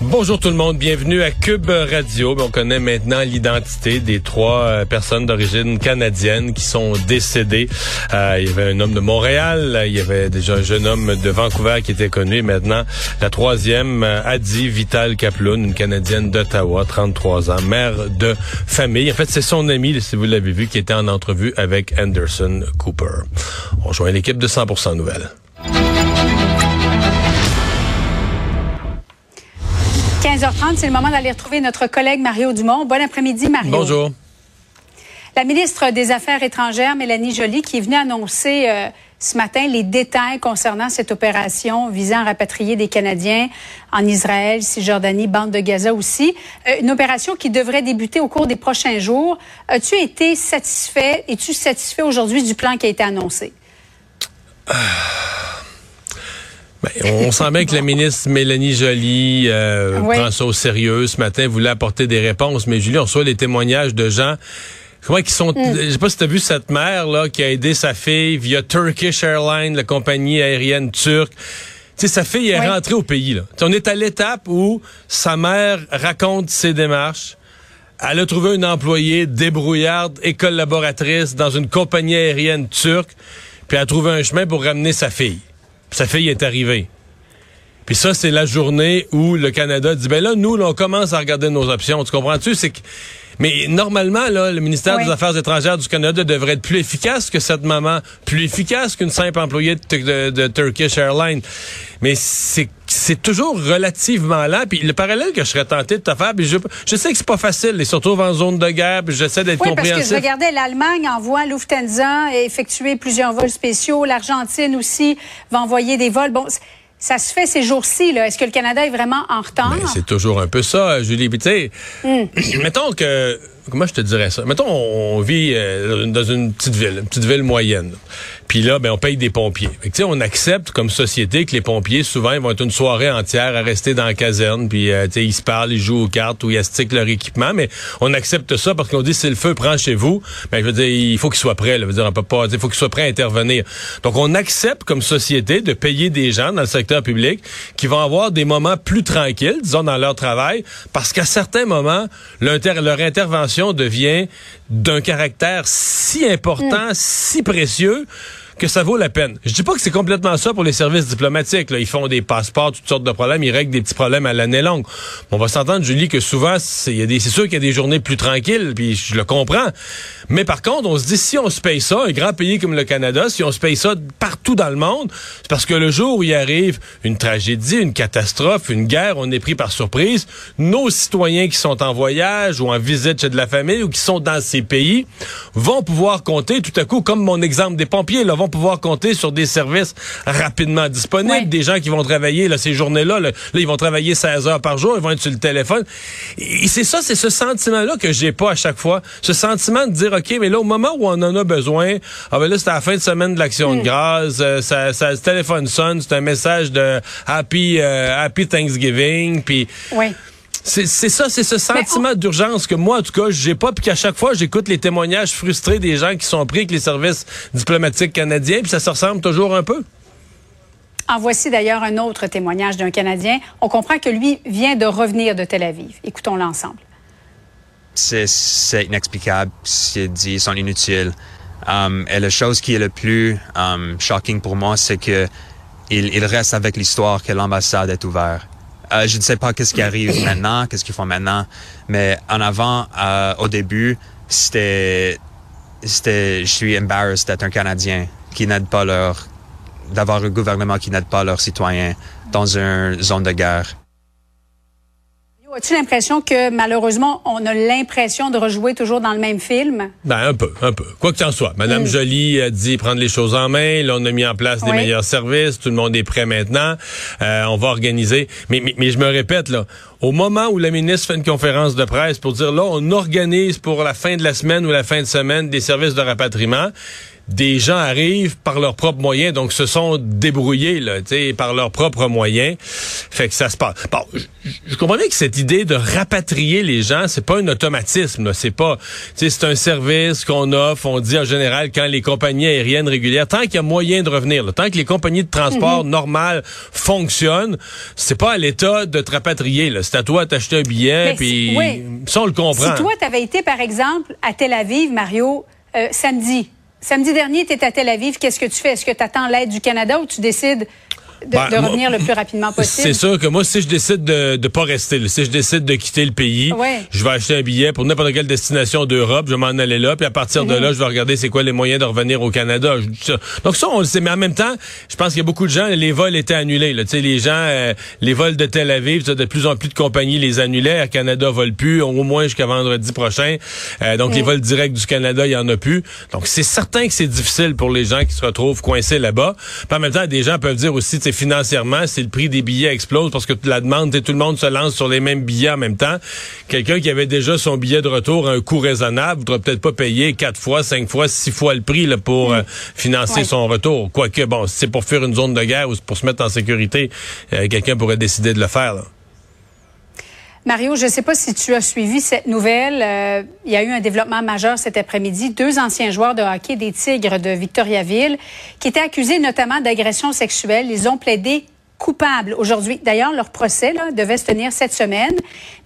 Bonjour tout le monde, bienvenue à Cube Radio. On connaît maintenant l'identité des trois euh, personnes d'origine canadienne qui sont décédées. Euh, il y avait un homme de Montréal, il y avait déjà un jeune homme de Vancouver qui était connu. Maintenant, la troisième, euh, Adi Vital Kaploun, une Canadienne d'Ottawa, 33 ans, mère de famille. En fait, c'est son ami, si vous l'avez vu, qui était en entrevue avec Anderson Cooper. On rejoint l'équipe de 100% Nouvelles. 15h30, c'est le moment d'aller retrouver notre collègue Mario Dumont. Bon après-midi, Mario. Bonjour. La ministre des Affaires étrangères, Mélanie Joly, qui est venue annoncer euh, ce matin les détails concernant cette opération visant à rapatrier des Canadiens en Israël, Cisjordanie, bande de Gaza aussi. Euh, une opération qui devrait débuter au cours des prochains jours. As-tu été satisfait, es-tu satisfait aujourd'hui du plan qui a été annoncé? On sent bien que la ministre Mélanie Joly euh, prend ça au sérieux. Ce matin, voulait apporter des réponses. Mais Julie, on reçoit les témoignages de gens comment qui sont. Mm. Je sais pas si tu as vu cette mère là qui a aidé sa fille via Turkish Airlines, la compagnie aérienne turque. Tu sais, sa fille est rentrée au pays. Là. on est à l'étape où sa mère raconte ses démarches. Elle a trouvé une employée débrouillarde et collaboratrice dans une compagnie aérienne turque, puis elle a trouvé un chemin pour ramener sa fille sa fille est arrivée. Puis ça, c'est la journée où le Canada dit, ben là, nous, on commence à regarder nos options. Tu comprends-tu? C'est que... Mais normalement, là, le ministère des Affaires étrangères du Canada devrait être plus efficace que cette maman, plus efficace qu'une simple employée de, Turkish Airlines. Mais c'est c'est toujours relativement lent. Puis le parallèle que je serais tenté de te faire, puis je, je sais que c'est pas facile, et surtout en zone de guerre, puis j'essaie d'être oui, compréhensif. parce que je regardais, l'Allemagne envoie Lufthansa effectuer plusieurs vols spéciaux. L'Argentine aussi va envoyer des vols. Bon, ça se fait ces jours-ci. Là. Est-ce que le Canada est vraiment en retard? Ben, c'est toujours un peu ça, Julie. Puis tu sais, hmm. mettons que comment je te dirais ça? Mettons, on vit euh, dans une petite ville, une petite ville moyenne. Puis là, ben, on paye des pompiers. Fait que, on accepte comme société que les pompiers, souvent, ils vont être une soirée entière à rester dans la caserne, puis euh, ils se parlent, ils jouent aux cartes ou ils astiquent leur équipement, mais on accepte ça parce qu'on dit si le feu prend chez vous, ben, je veux dire, il faut qu'il soit prêt. Là, veut dire, on peut pas, il faut qu'il soit prêt à intervenir. Donc, on accepte comme société de payer des gens dans le secteur public qui vont avoir des moments plus tranquilles, disons, dans leur travail, parce qu'à certains moments, leur intervention devient d'un caractère si important, mm. si précieux que ça vaut la peine. Je dis pas que c'est complètement ça pour les services diplomatiques. Là. Ils font des passeports, toutes sortes de problèmes, ils règlent des petits problèmes à l'année longue. On va s'entendre, Julie, que souvent, c'est sûr qu'il y a des journées plus tranquilles, puis je le comprends. Mais par contre, on se dit, si on se paye ça, un grand pays comme le Canada, si on se paye ça partout dans le monde, c'est parce que le jour où il arrive une tragédie, une catastrophe, une guerre, on est pris par surprise. Nos citoyens qui sont en voyage ou en visite chez de la famille ou qui sont dans ces pays vont pouvoir compter tout à coup, comme mon exemple des pompiers, là, vont pouvoir compter sur des services rapidement disponibles, des gens qui vont travailler là, ces journées-là. Là, ils vont travailler 16 heures par jour, ils vont être sur le téléphone. Et c'est ça, c'est ce sentiment-là que j'ai pas à chaque fois. Ce sentiment de dire, OK, mais là, au moment où on en a besoin, ah ben là, c'est à la fin de semaine de l'action de hmm. grâce, euh, ça, ça, le téléphone sonne, c'est un message de Happy, euh, Happy Thanksgiving, puis... Oui. C'est ça, c'est ce sentiment d'urgence que moi, en tout cas, j'ai pas, puis qu'à chaque fois, j'écoute les témoignages frustrés des gens qui sont pris avec les services diplomatiques canadiens, puis ça se ressemble toujours un peu. En voici d'ailleurs un autre témoignage d'un Canadien. On comprend que lui vient de revenir de Tel Aviv. Écoutons-le ensemble. C'est inexplicable, c'est dit, sont inutiles. Um, et la chose qui est le plus um, shocking pour moi, c'est que il reste avec l'histoire que l'ambassade est ouverte. Euh, je ne sais pas qu'est-ce qui arrive maintenant, qu'est-ce qu'ils font maintenant, mais en avant, euh, au début, c'était, c'était, je suis embarrassed d'être un Canadien qui n'aide pas leur, d'avoir un gouvernement qui n'aide pas leurs citoyens dans une zone de guerre. As-tu l'impression que malheureusement, on a l'impression de rejouer toujours dans le même film? Ben, un peu, un peu. Quoi que en soit. Madame mm. Jolie a dit prendre les choses en main. Là, on a mis en place des meilleurs services. Tout le monde est prêt maintenant. Euh, on va organiser. Mais, mais, je me répète, là, au moment où la ministre fait une conférence de presse pour dire là, on organise pour la fin de la semaine ou la fin de semaine des services de rapatriement, des gens arrivent par leurs propres moyens, donc se sont débrouillés là, par leurs propres moyens. Fait que ça se passe. Bon, je, comprends bien que cette idée de rapatrier les gens, c'est pas un automatisme. C'est pas, c'est un service qu'on offre. On dit en général quand les compagnies aériennes régulières, tant qu'il y a moyen de revenir, tant que les compagnies de transport mhm. normales fonctionnent, c'est pas à l'État de te rapatrier. C'est à toi d'acheter un billet, puis ça on le comprend. Si toi t'avais été par exemple à Tel Aviv, Mario, euh, samedi Samedi dernier, tu étais à Tel Aviv. Qu'est-ce que tu fais? Est-ce que tu attends l'aide du Canada ou tu décides de, ben, revenir le plus rapidement possible. C'est sûr que moi, si je décide de ne pas rester, si je décide de quitter le pays, je vais acheter un billet pour n'importe quelle destination d'Europe, je vais m'en aller là, puis à partir de mhm. là, je vais regarder c'est quoi les moyens de revenir au Canada. Donc ça, on le sait, mais en même temps, je pense qu'il y a beaucoup de gens, les vols étaient annulés. Là. Les gens, euh, les vols de Tel Aviv, de plus en plus de compagnies les annulaient. Air Canada vole plus, au moins jusqu'à vendredi prochain. Euh, donc les vols directs du Canada, il y en a plus. Donc c'est certain que c'est difficile pour les gens qui se retrouvent coincés là-bas. En même temps, des gens peuvent dire aussi, financièrement, si le prix des billets explose parce que la demande, tout le monde se lance sur les mêmes billets en même temps. Quelqu'un qui avait déjà son billet de retour à un coût raisonnable voudra peut-être pas payer quatre fois, cinq fois, six fois le prix là, pour euh, financer son retour. Quoique, bon, si c'est pour faire une zone de guerre ou pour se mettre en sécurité, euh, quelqu'un pourrait décider de le faire. Mario, je ne sais pas si tu as suivi cette nouvelle. Euh, il y a eu un développement majeur cet après-midi. Deux anciens joueurs de hockey des Tigres de Victoriaville qui étaient accusés notamment d'agression sexuelle. Ils ont plaidé coupables aujourd'hui. D'ailleurs, leur procès devait se tenir cette semaine.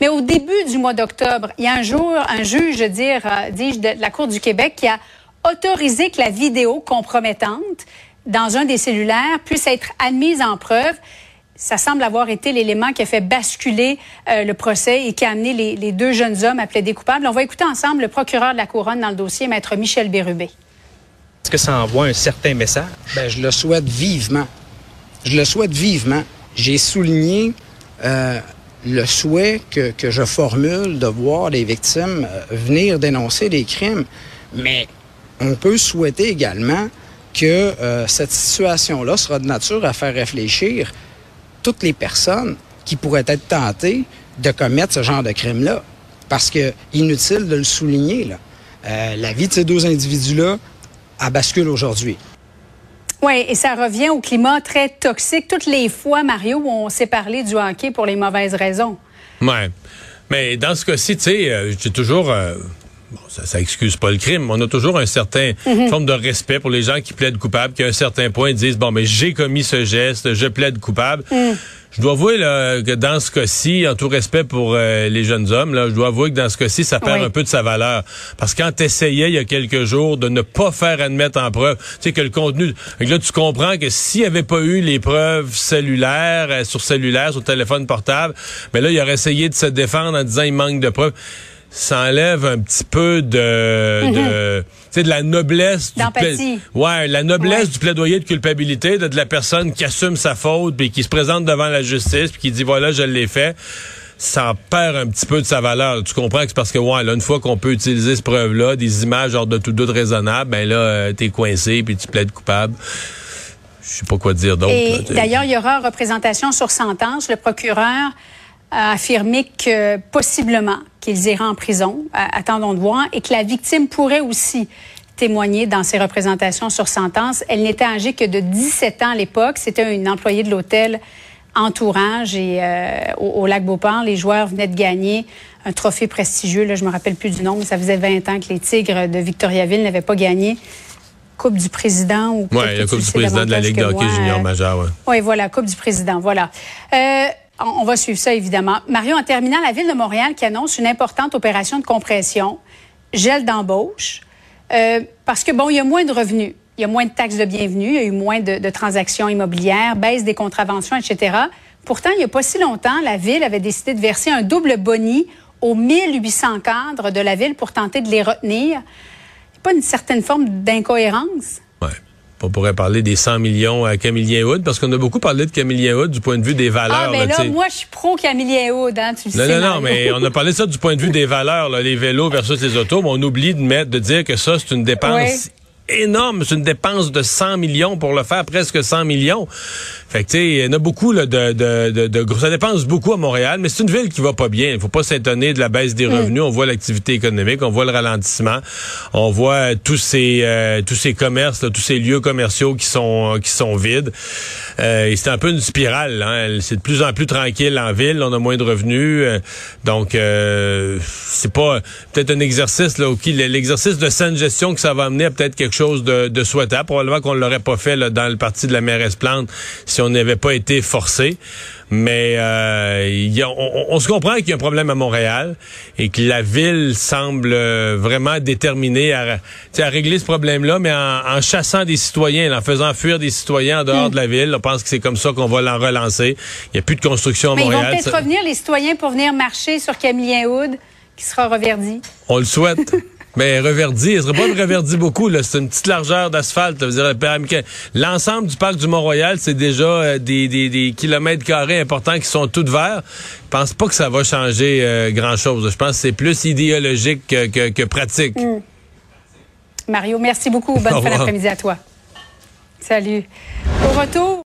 Mais au début du mois d'octobre, il y a un jour, un juge, dire, euh, de la Cour du Québec qui a autorisé que la vidéo compromettante dans un des cellulaires puisse être admise en preuve ça semble avoir été l'élément qui a fait basculer euh, le procès et qui a amené les, deux jeunes hommes à plaider coupables. On va écouter ensemble le procureur de la Couronne dans le dossier, maître Michel Bérubé. Est-ce que ça envoie un certain message? Ben, je le souhaite vivement. Je le souhaite vivement. J'ai souligné euh, le souhait que, que, je formule de voir les victimes euh, venir dénoncer des crimes, mais on peut souhaiter également que cette situation-là sera de nature à faire réfléchir toutes les personnes qui pourraient être tentées de commettre ce genre de crime-là. Parce que, inutile de le souligner, là, euh, la vie de ces deux individus-là a bascule aujourd'hui. Oui, et ça revient au climat très toxique. Toutes les fois, Mario, où on s'est parlé du hockey pour les mauvaises raisons. Oui. Mais dans ce cas-ci, tu sais, euh, j'ai toujours... Euh, bon, ça, ça excuse pas le crime. On a toujours un certain mhm. forme de respect pour les gens qui plaident coupables, qui à un certain point disent bon, mais j'ai commis ce geste, je plaide coupable. Mhm. Je dois avouer là, que dans ce cas-ci, en tout respect pour euh, les jeunes hommes, là, je dois avouer que dans ce cas-ci, ça perd un peu de sa valeur. Parce que quand t'essayais il y a quelques jours de ne pas faire admettre en preuve, tu sais que le contenu, là tu comprends que s'il n'y avait pas eu les preuves cellulaires, euh, sur cellulaire, sur téléphone portable, mais ben là il aurait essayé de se défendre en disant il manque de preuves ça enlève un petit peu de, mm de, de la noblesse du ouais la noblesse du plaidoyer de culpabilité de, la personne qui assume sa faute puis qui se présente devant la justice puis qui dit voilà je l'ai fait ça perd un petit peu de sa valeur. Tu comprends que c'est parce que ouais, là, une fois qu'on peut utiliser cette preuve-là, des images hors de tout doute raisonnable, ben là, euh, t'es coincé puis tu plaides coupable. Je sais pas quoi dire d'autre. D'ailleurs, il y aura représentation sur sentence. Le procureur a affirmé que possiblement qu'ils iraient en prison, attendons de voir, et que la victime pourrait aussi témoigner dans ses représentations sur sentence. Elle n'était âgée que de 17 ans à l'époque. C'était une employée de l'hôtel Entourage et euh, au, lac Beauport, les joueurs venaient de gagner un trophée prestigieux. Là, je me rappelle plus du nom, mais ça faisait 20 ans que les Tigres de Victoriaville n'avaient pas gagné. Coupe du président ou Oui, la Coupe du président de la Ligue de hockey junior majeur. Ouais. Oui, voilà, Coupe du président, voilà. Euh, on va suivre ça, évidemment. Mario, en terminant, la Ville de Montréal qui annonce une importante opération de compression, gel d'embauche, euh, parce que, bon, il y a moins de revenus, il y a moins de taxes de bienvenue, il y a eu moins de, transactions immobilières, baisse des contraventions, etc. Pourtant, il n'y a pas si longtemps, la Ville avait décidé de verser un double boni aux 1800 cadres de la Ville pour tenter de les retenir. Il a pas une certaine forme d'incohérence? On pourrait parler des 100 millions à Camillien Hood, parce qu'on a beaucoup parlé de Camillien Hood du point de vue des valeurs. Ah, mais là, moi, je suis pro Camillien Hood, hein, tu le non, sais. Non, non, mais on a parlé ça du point de vue des valeurs, là, les vélos versus les autos, mais on oublie de mettre, de dire que ça, c'est une dépense énorme. C'est une dépense de 100 millions pour le faire, presque 100 millions. Fait que, tu sais, il y en a beaucoup là, de, de, de, de, Ça dépense beaucoup à Montréal, mais c'est une ville qui va pas bien. Il faut pas s'étonner de la baisse des revenus. On voit l'activité économique, on voit le ralentissement, on voit tous ces euh, tous ces commerces, tous ces lieux commerciaux qui sont qui sont vides. Euh, c'est un peu une spirale. Hein. C'est de plus en plus tranquille en ville. On a moins de revenus. Euh, donc, euh, c'est pas peut-être un exercice là, l'exercice de saine gestion que ça va amener à peut-être quelque chose de, de souhaitable. Probablement qu'on l'aurait pas fait là, dans le parti de la mairesse Plante si on n'avait pas été forcé. Mais euh, on, se comprend qu'il y a un problème à Montréal et que la ville semble euh, vraiment déterminée à, à régler ce problème-là, mais en, chassant des citoyens, en faisant fuir des citoyens en dehors hmm. de la ville. On pense que c'est comme ça qu'on va l'en relancer. Il n'y a plus de construction à mais Montréal. Ils vont peut-être revenir, les citoyens, pour venir marcher sur Camillien Hood, qui sera reverdi. On le souhaite. Mais reverdi, il serait pas reverdi beaucoup. Là. C'est une petite largeur d'asphalte. L'ensemble du parc du Mont-Royal, c'est déjà euh, des, des, des, kilomètres carrés importants qui sont tous verts. Je pense pas que ça va changer euh, grand-chose. Je pense que c'est plus idéologique que, que, pratique. Hmm. Mario, merci beaucoup. Bonne fin d'après-midi à toi. Salut. Au retour...